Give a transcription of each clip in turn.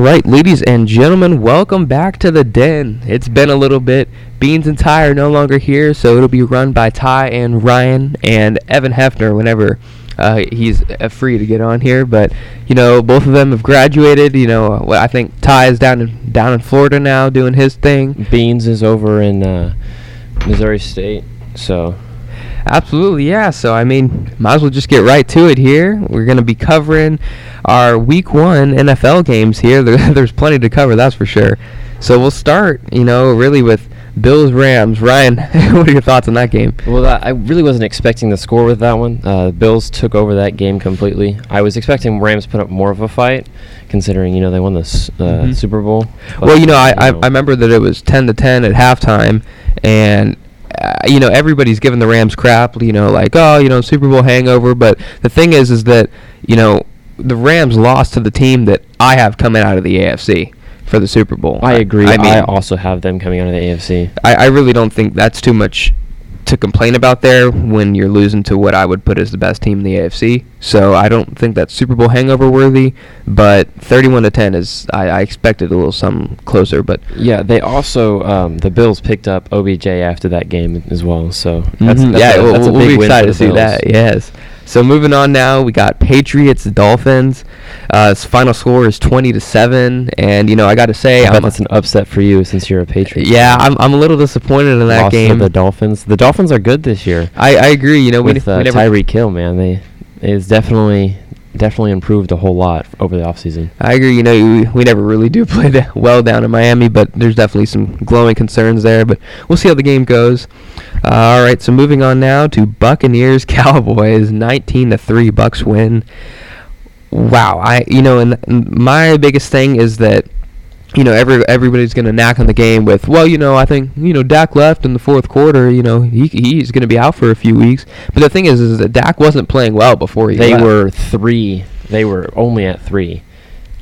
right, ladies and gentlemen, welcome back to the den. It's been a little bit. Beans and Ty are no longer here, so it'll be run by Ty and Ryan and Evan Hefner whenever uh, he's uh, free to get on here. But you know, both of them have graduated. You know, uh, I think Ty is down in down in Florida now doing his thing. Beans is over in uh, Missouri State, so Absolutely, yeah. So I mean, might as well just get right to it here. We're gonna be covering our Week One NFL games here. There, there's plenty to cover, that's for sure. So we'll start, you know, really with Bills Rams. Ryan, what are your thoughts on that game? Well, I really wasn't expecting the score with that one. Uh, Bills took over that game completely. I was expecting Rams put up more of a fight, considering you know they won the uh, Mhm. Super Bowl. well, you know, I, I, know. I remember that it was 10 to 10 at halftime, and uh, you know everybody's giving the Rams crap. You know, like oh, you know, Super Bowl hangover. But the thing is, is that you know the Rams lost to the team that I have coming out of the AFC for the Super Bowl. I agree. I I, mean, I also have them coming out of the AFC. I, I really don't think that's too much to complain about there when you're losing to what I would put as the best team in the AFC. So I don't think that's Super Bowl hangover worthy. But 31 to 10 is I, I expected a little something closer, but Yeah, they also um, the Bills picked up OBJ after that game as well. So that's, Mhm, that's yeah, a, we'll, that's a we'll big be win excited to see that. Yes. So moving on now, we got Patriots Dolphins. Uh, final score is 20 to seven, and you know I got to say, I bet that's an upset for you since you're a Patriot. yeah, I'm, I'm a little disappointed in that Lost to game. the Dolphins. The Dolphins are good this year. I, I agree. You know, with we uh, never Tyreek Hill, man, they it's definitely definitely improved a whole lot over the offseason. I agree. You know, we, we never really do play that well down in Miami, but there's definitely some glowing concerns there. But we'll see how the game goes. Uh, all right, so moving on now to Buccaneers Cowboys, 19 to three. Bucks win. Wow, I you know, and, and my biggest thing is that you know every everybody's gonna knack on the game with well you know I think you know Dak left in the fourth quarter you know he he's gonna be out for a few weeks but the thing is is that Dak wasn't playing well before he They left. were three. They were only at three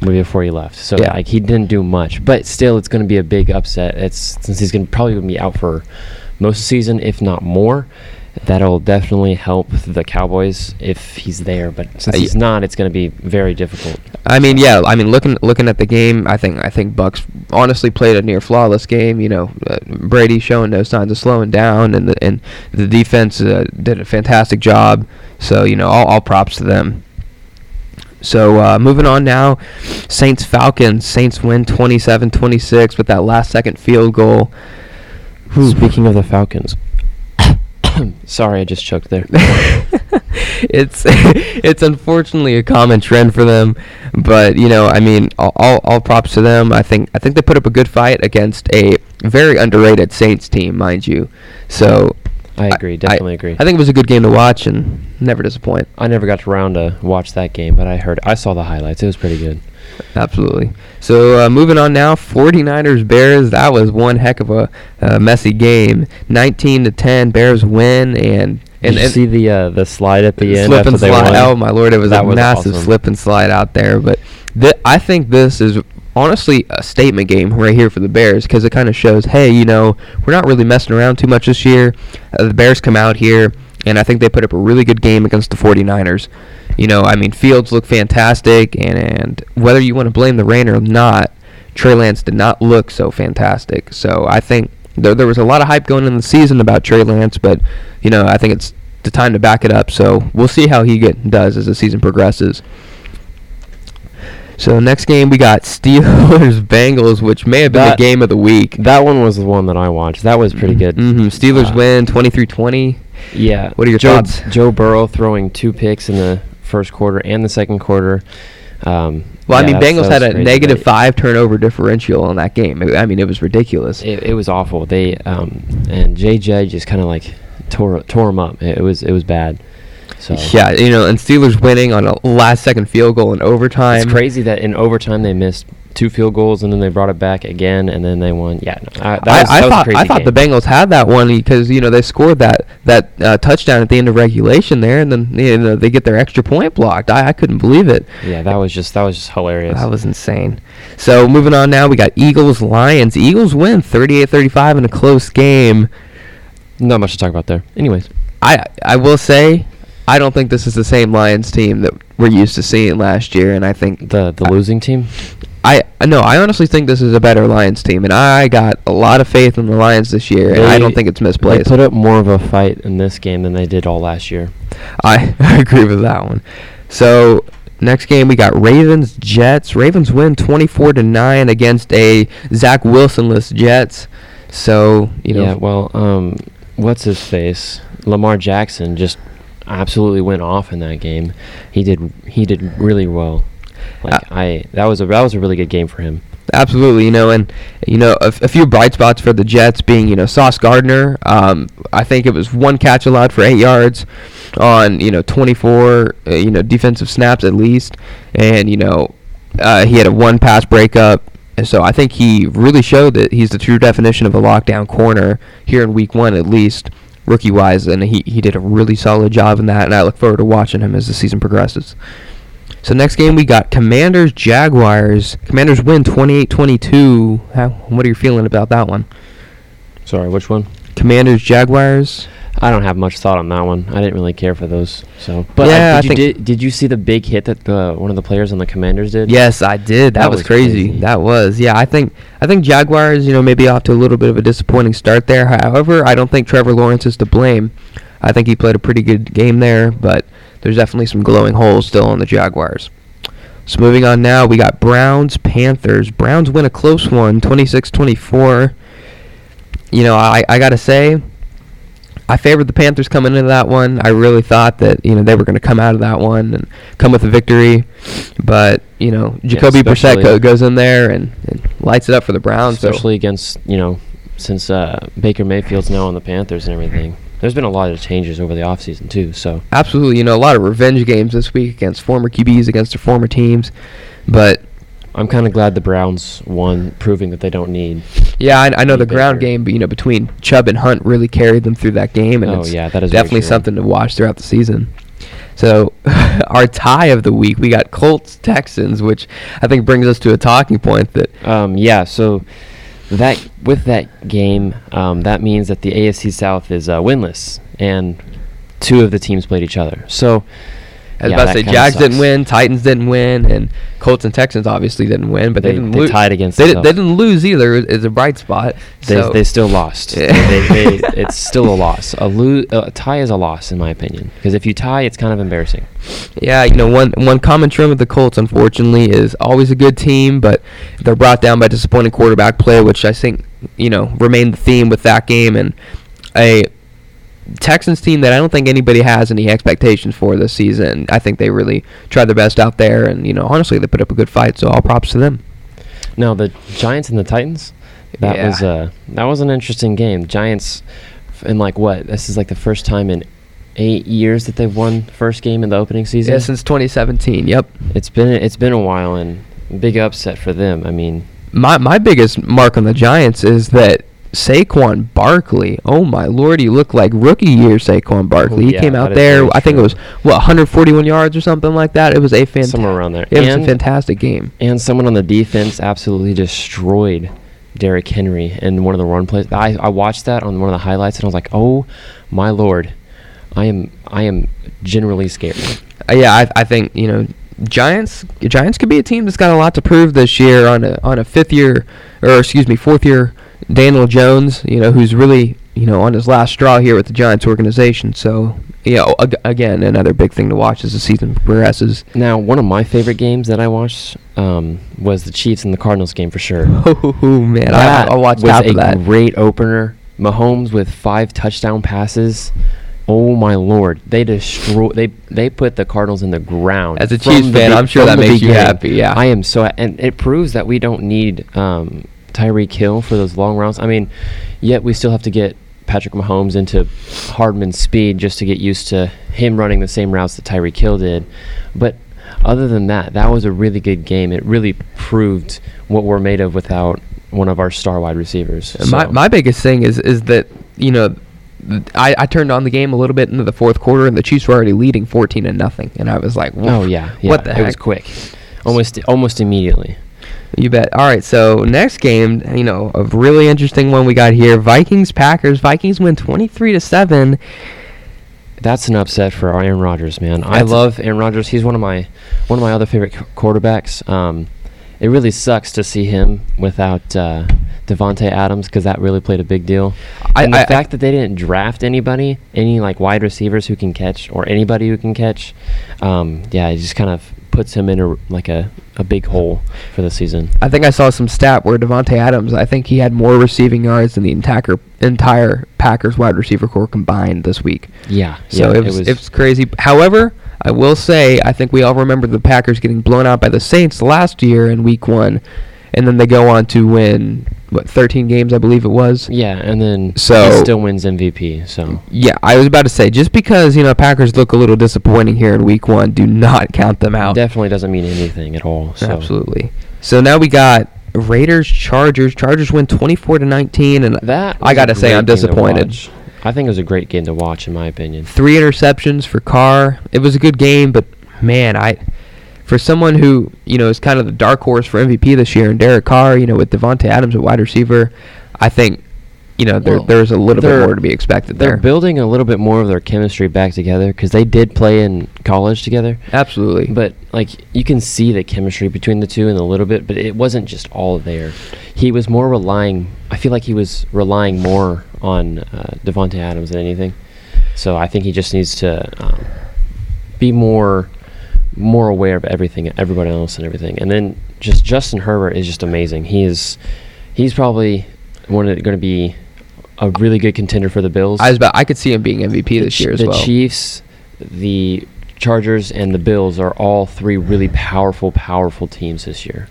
before he left. So Yeah. like he didn't do much, but still, it's going to be a big upset. It's since he's going to probably be out for most of the season, if not more. That'll definitely help the Cowboys if he's there. But since Uh, he's not, it's going to be very difficult. I mean, yeah. I mean, looking looking at the game, I think I think Bucks honestly played a near flawless game. You know, uh, Brady showing no signs of slowing down, and the and the defense uh, did a fantastic job. So you know, all, all props to them. So uh, moving on now, Saints Falcons. Saints win 27-26 with that last second field goal. Speaking of the Falcons, sorry, I just choked there. it's it's unfortunately a common trend for them, but you know, I mean, all, all all props to them. I think I think they put up a good fight against a very underrated Saints team, mind you. So I agree, definitely agree. I think it was a good game to watch and never disappoint. I never got around to watch that game, but I heard I saw the highlights. It was pretty good. Absolutely. So uh, moving on now, 49ers Bears. That was one heck of a uh, messy game. 19 to 10, Bears win and Did and, you see the uh, the slide at the end slip after and slide. Oh my lord, it was That a was massive awesome. slip and slide out there. But th- I think this is honestly a statement game right here for the Bears because it kind of shows, hey, you know, we're not really messing around too much this year. Uh, the Bears come out here, and I think they put up a really good game against the 49ers. You know, I mean, Fields looked fantastic, and, and whether you want to blame the rain or not, Trey Lance did not look so fantastic. So I think there, there was a lot of hype going in the season about Trey Lance, but you know, I think it's the time to back it up. So we'll see how he get does as the season progresses. So next game we got Steelers Bengals, which may have been That- the game of the week. That one was the one that I watched. That was pretty good. hmm Steelers Uh, win 23-20. Yeah. What are your Joe, thoughts? Joe Burrow throwing two picks in the first quarter and the second quarter. Um, Well, I mean, Bengals had a negative five turnover differential on that game. I mean, it was ridiculous. It, it was awful. They um, and JJ just kind of like tore tore him up. It, was it was bad. So Yeah, you know, and Steelers winning on a last-second field goal in overtime. It's crazy that in overtime they missed two field goals and then they brought it back again and then they won. Yeah, no, I, that was, I, I that was a thought crazy I thought the. Bengals had that one because you know they scored that that uh, touchdown at the end of regulation there, and then you know they get their extra point blocked. I, I couldn't believe it. Yeah, that was just that was just hilarious. That was insane. So moving on now, we got Eagles Lions. Eagles win 38-35 in a close game. Not much to talk about there. Anyways, I I will say, I don't think this is the same Lions team that we're used to seeing last year, and I think the the I- losing team. I no, I honestly think this is a better Lions team, and I got a lot of faith in the Lions this year, and I don't think it's They misplaced. put up more of a fight in this game than they did all last year. I, I agree with that one. So next game we got Ravens Jets. Ravens win twenty four to nine against a Zach Wilsonless Jets. So you know, yeah, well, um, what's his face? Lamar Jackson just absolutely went off in that game. He did he did really well. Like Uh, I that was a that was a really good game for him. Absolutely, you know, and you know a, a few bright spots for the Jets being, you know, Sauce Gardner. Um, I think it was one catch allowed for eight yards on you know 24, uh, you know, defensive snaps at least, and you know, uh, he had a one pass breakup. And so I think he really showed that he's the true definition of a lockdown corner here in Week One, at least rookie wise, and he he did a really solid job in that. And I look forward to watching him as the season progresses. So next game we got Commanders Jaguars. Commanders win 28-22. How what are you feeling about that one? Sorry, which one? Commanders Jaguars. I don't have much thought on that one. I didn't really care for those. So, but Yeah, I, I did, you, think- did, did you see the big hit that the one of the players on the Commanders did? Yes, I did. That, That was, was crazy. crazy. That was. Yeah, I think I think Jaguars, you know, maybe off to a little bit of a disappointing start there. However, I don't think Trevor Lawrence is to blame. I think he played a pretty good game there, but there's definitely some glowing holes still on the Jaguars. So moving on now, we got Browns Panthers. Browns win a close one, 26-24. You know, I I got to say I favored the Panthers coming into that one. I really thought that you know they were going to come out of that one and come with a victory, but you know Jacoby Brissett goes in there and, and lights it up for the Browns. so- especially against you know since uh, Baker Mayfield's now on the Panthers and everything. There's been a lot of changes over the offseason too. So absolutely, you know a lot of revenge games this week against former QBs against their former teams, but I'm kind of glad the Browns won, proving that they don't need. Yeah, I, I know the ground game, but you know between Chubb and Hunt really carried them through that game, and Oh it's yeah, that is definitely something to watch throughout the season. So, our tie of the week, we got Colts Texans, which I think brings us to a talking point that Um, yeah, so that with that game, um, that means that the AFC South is uh, winless, and two of the teams played each other. So I was yeah, about to say Jags didn't win, Titans didn't win, and Colts and Texans obviously didn't win, but they, They- didn't they loo- tied against They, di- themselves. they didn't lose either. It's a bright spot. They, so, they still lost. Yeah. they, it's still a loss. A, lo- a tie is a loss, in my opinion, because if you tie, it's kind of embarrassing. yeah, you know, one one common trend with the Colts, unfortunately, is always a good team, but they're brought down by disappointing quarterback play, which I think you know remained the theme with that game and a Texans team that I don't think anybody has any expectations for this season. I think they really tried their best out there, and you know, honestly, they put up a good fight. So all props to them. Now the Giants and the Titans. That Yeah. was uh that was an interesting game. Giants, in like what? This is like the first time in eight years that they've won first game in the opening season. Yeah, since 2017. Yep. It's been it's been a while and big upset for them. I mean, My my biggest mark on the Giants is that Saquon Barkley. Oh my lord, he looked like rookie year Saquon Barkley. he yeah, came out there. I think it was what 141 yards or something like that. It was a fantastic. somewhere around there. It was a fantastic game. and someone on the defense absolutely destroyed Derrick Henry in one of the run plays. I, I watched that on one of the highlights and I was like, oh my lord, I am I am generally scared. Uh, yeah, I, I think you know Giants. Giants could be a team that's got a lot to prove this year on a on a fifth year or excuse me fourth year Daniel Jones. You know who's really you know on his last straw here with the Giants organization. So you know, ag- again another big thing to watch as the season progresses. Now, one of my favorite games that I watched um, was the Chiefs and the Cardinals game for sure. Oh man, I, That I watched was half a that. great opener. Mahomes with five touchdown passes. Oh my lord! They destroy. They they put the Cardinals in the ground. As a Chiefs fan, be- I'm sure that makes you happy, yeah. I am so, and it proves that we don't need um, Tyreek Hill for those long routes. I mean, yet we still have to get Patrick Mahomes into Hardman's speed just to get used to him running the same routes that Tyreek Hill did. But other than that, that was a really good game. It really proved what we're made of without one of our star wide receivers. My So- my biggest thing is is that you know. I, I turned on the game a little bit into the fourth quarter, and the Chiefs were already leading 14 and nothing, and I was like, oh yeah, yeah, what the heck?" it was quick, almost almost immediately. You bet. All right, so next game, you know, a really interesting one we got here: Vikings Packers. Vikings win 23 to seven. That's an upset for Aaron Rodgers, man. I love Aaron Rodgers. He's one of my one of my other favorite qu- quarterbacks. Um, it really sucks to see him without uh, Davante Adams because that really played a big deal. I- and the I- I- fact that they didn't draft anybody, any like wide receivers who can catch or anybody who can catch, um, yeah, it just kind of puts him in a like a, a big hole for the season. I think I saw some stat where Davante Adams. I think he had more receiving yards than the entire entire Packers wide receiver core combined this week. Yeah, So yeah, it, was, it was crazy. However, I will say I think we all remember the Packers getting blown out by the Saints last year in Week One, and then they go on to win what 13 games, I believe it was. yeah, and then So- he still wins MVP. So Yeah, I was about to say just because you know Packers look a little disappointing here in Week One, do not count them out. definitely doesn't mean anything at all. So. Absolutely. So now we got Raiders Chargers. Chargers win 24 to 19, and That I gotta say I'm to disappointed. I think it was a great game to watch, in my opinion. three interceptions for Carr. It was a good game, but man, I for someone who you know is kind of the dark horse for MVP this year, and Derek Carr, you know, with Davante Adams at wide receiver, I think you know there Well, there's a little bit more to be expected there. They're building a little bit more of their chemistry back together because they did play in college together. Absolutely, But like you can see the chemistry between the two in a little bit, but it wasn't just all there. He was more relying. I feel like he was relying more on uh, Davante Adams than anything. So I think he just needs to um, be more more aware of everything, everybody else, and everything. And then just Justin Herbert is just amazing. He is he's probably one of going to be a really good contender for the Bills. I was about I could see him being MVP this year as the well. The Chiefs, the Chargers, and the Bills are all three really powerful, powerful teams this year.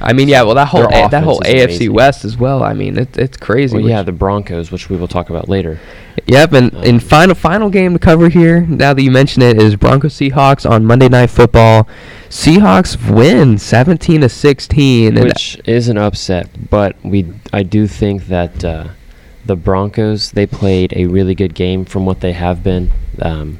I mean, yeah, well that whole A- that whole AFC amazing. West as well. I mean, it, it's crazy. Well, yeah, the Broncos, which we will talk about later. Yep, and in Um, final final game to cover here, now that you mention it, is Broncos Seahawks on Monday Night Football. Seahawks win 17 to 16, and which is an upset, but we I do think that uh, the Broncos they played a really good game from what they have been. Um,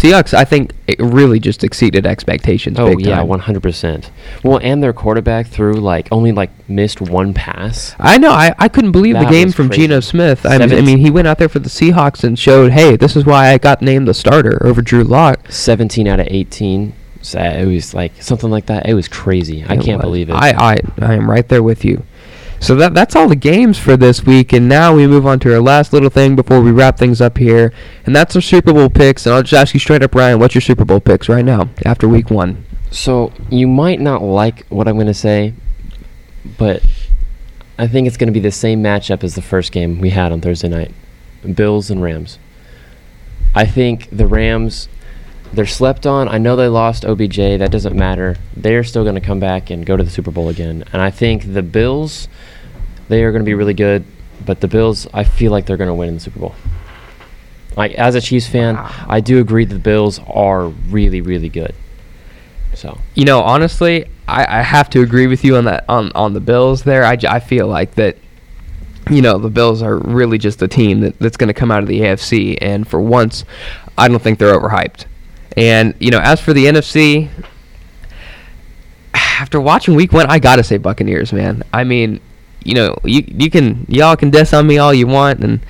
Seahawks, I think, it really just exceeded expectations. oh big yeah, one hundred percent. Well, and their quarterback threw like only like missed one pass. I know. I, I couldn't believe the game from crazy. Geno Smith. I mean, I mean, he went out there for the Seahawks and showed, hey, this is why I got named the starter over Drew Lock. 17 out of 18. So it was like something like that. It was crazy. I can't believe it. I, I I am right there with you. So that that's all the games for this week, and now we move on to our last little thing before we wrap things up here, and that's our Super Bowl picks. And I'll just ask you straight up, Ryan, what's your Super Bowl picks right now after Week One? so you might not like what I'm going to say, but I think it's going to be the same matchup as the first game we had on Thursday night Bills and Rams. I think the Rams, they're slept on. I know they lost OBJ. That doesn't matter. They're still going to come back and go to the Super Bowl again. And I think the Bills, they are going to be really good. But the Bills, I feel like they're going to win in the Super Bowl. Like as a Chiefs fan, I do agree that the Bills are really, really good. So You know, honestly, I, I have to agree with you on that on on the Bills. There, I, I feel like that. You know, the Bills are really just a team that, that's going to come out of the AFC, and for once, I don't think they're overhyped. And you know, as for the NFC, after watching Week One, I gotta say Buccaneers, man. I mean, you know, you you can y'all can diss on me all you want and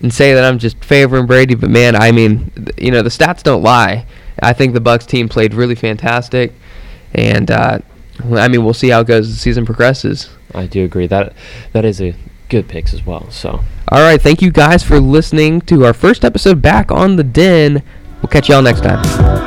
and say that I'm just favoring Brady, but man, I mean, th- you know, the stats don't lie. I think the Bucks team played really fantastic, and uh, I mean, we'll see how it goes as the season progresses. I do agree that that is a good picks as well. So All right, thank you guys for listening to our first episode back on the Den. We'll catch y'all next time.